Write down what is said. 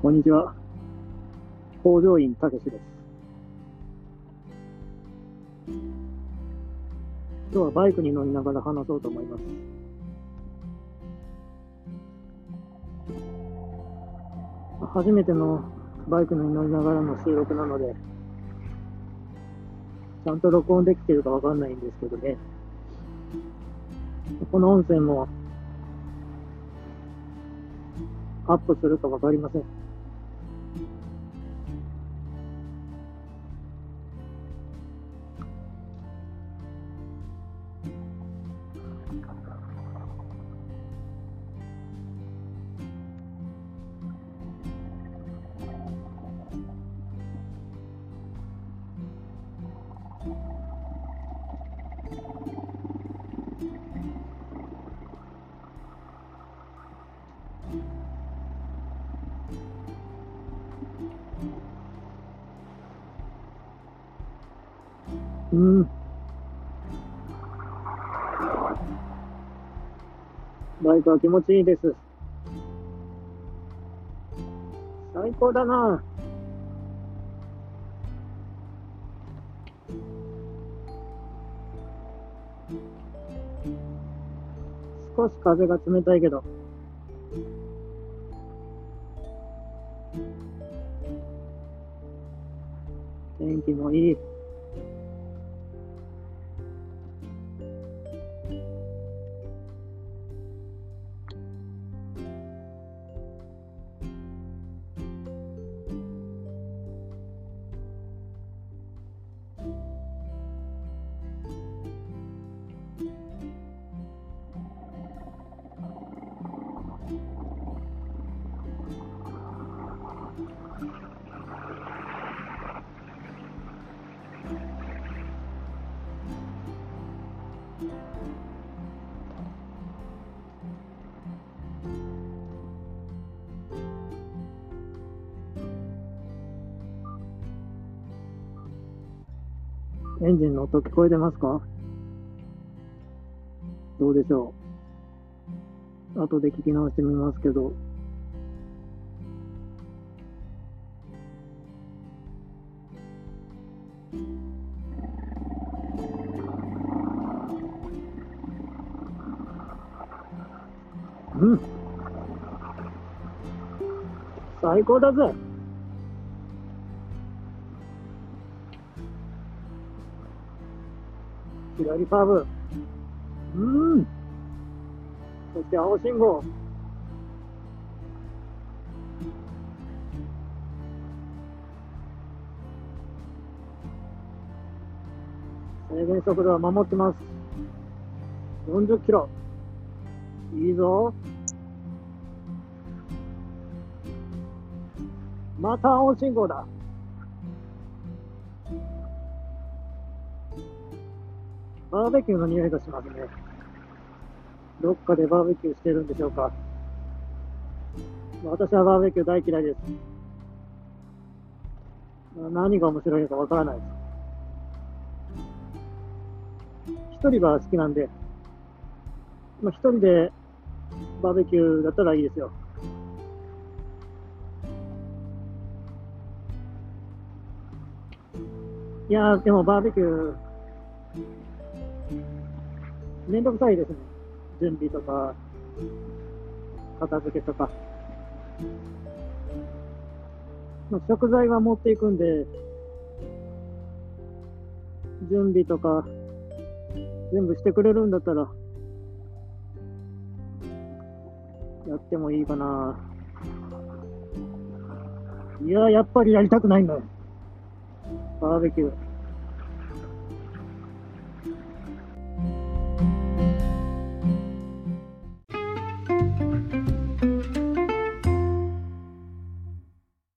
こんにちは。工場員たけしです。今日はバイクに乗りながら話そうと思います。初めてのバイクに乗りながらの収録なので、ちゃんと録音できてるかわかんないんですけどね。この音声もアップするかわかりません。うん。バイクは気持ちいいです。最高だな。少し風が冷たいけど。天気もいい。エンジンの音聞こえてますか？どうでしょう？後で聞き直してみますけど。うん。最高だぜ。左カーブ。うーん。そして青信号。制限速度は守ってます。40キロ。いいぞ。また青信号だ。バーベキューの匂いがしますね。どっかでバーベキューしてるんでしょうか。私はバーベキュー大嫌いです。何が面白いのかわからないです。一人は好きなんで、まあ、一人でバーベキューだったらいいですよ。いやー、でもバーベキュー、めんどくさいですね。準備とか、片付けとか。まあ、食材は持っていくんで、準備とか、全部してくれるんだったら、やってもいいかな。いや、やっぱりやりたくないんだよ。バーベキュー。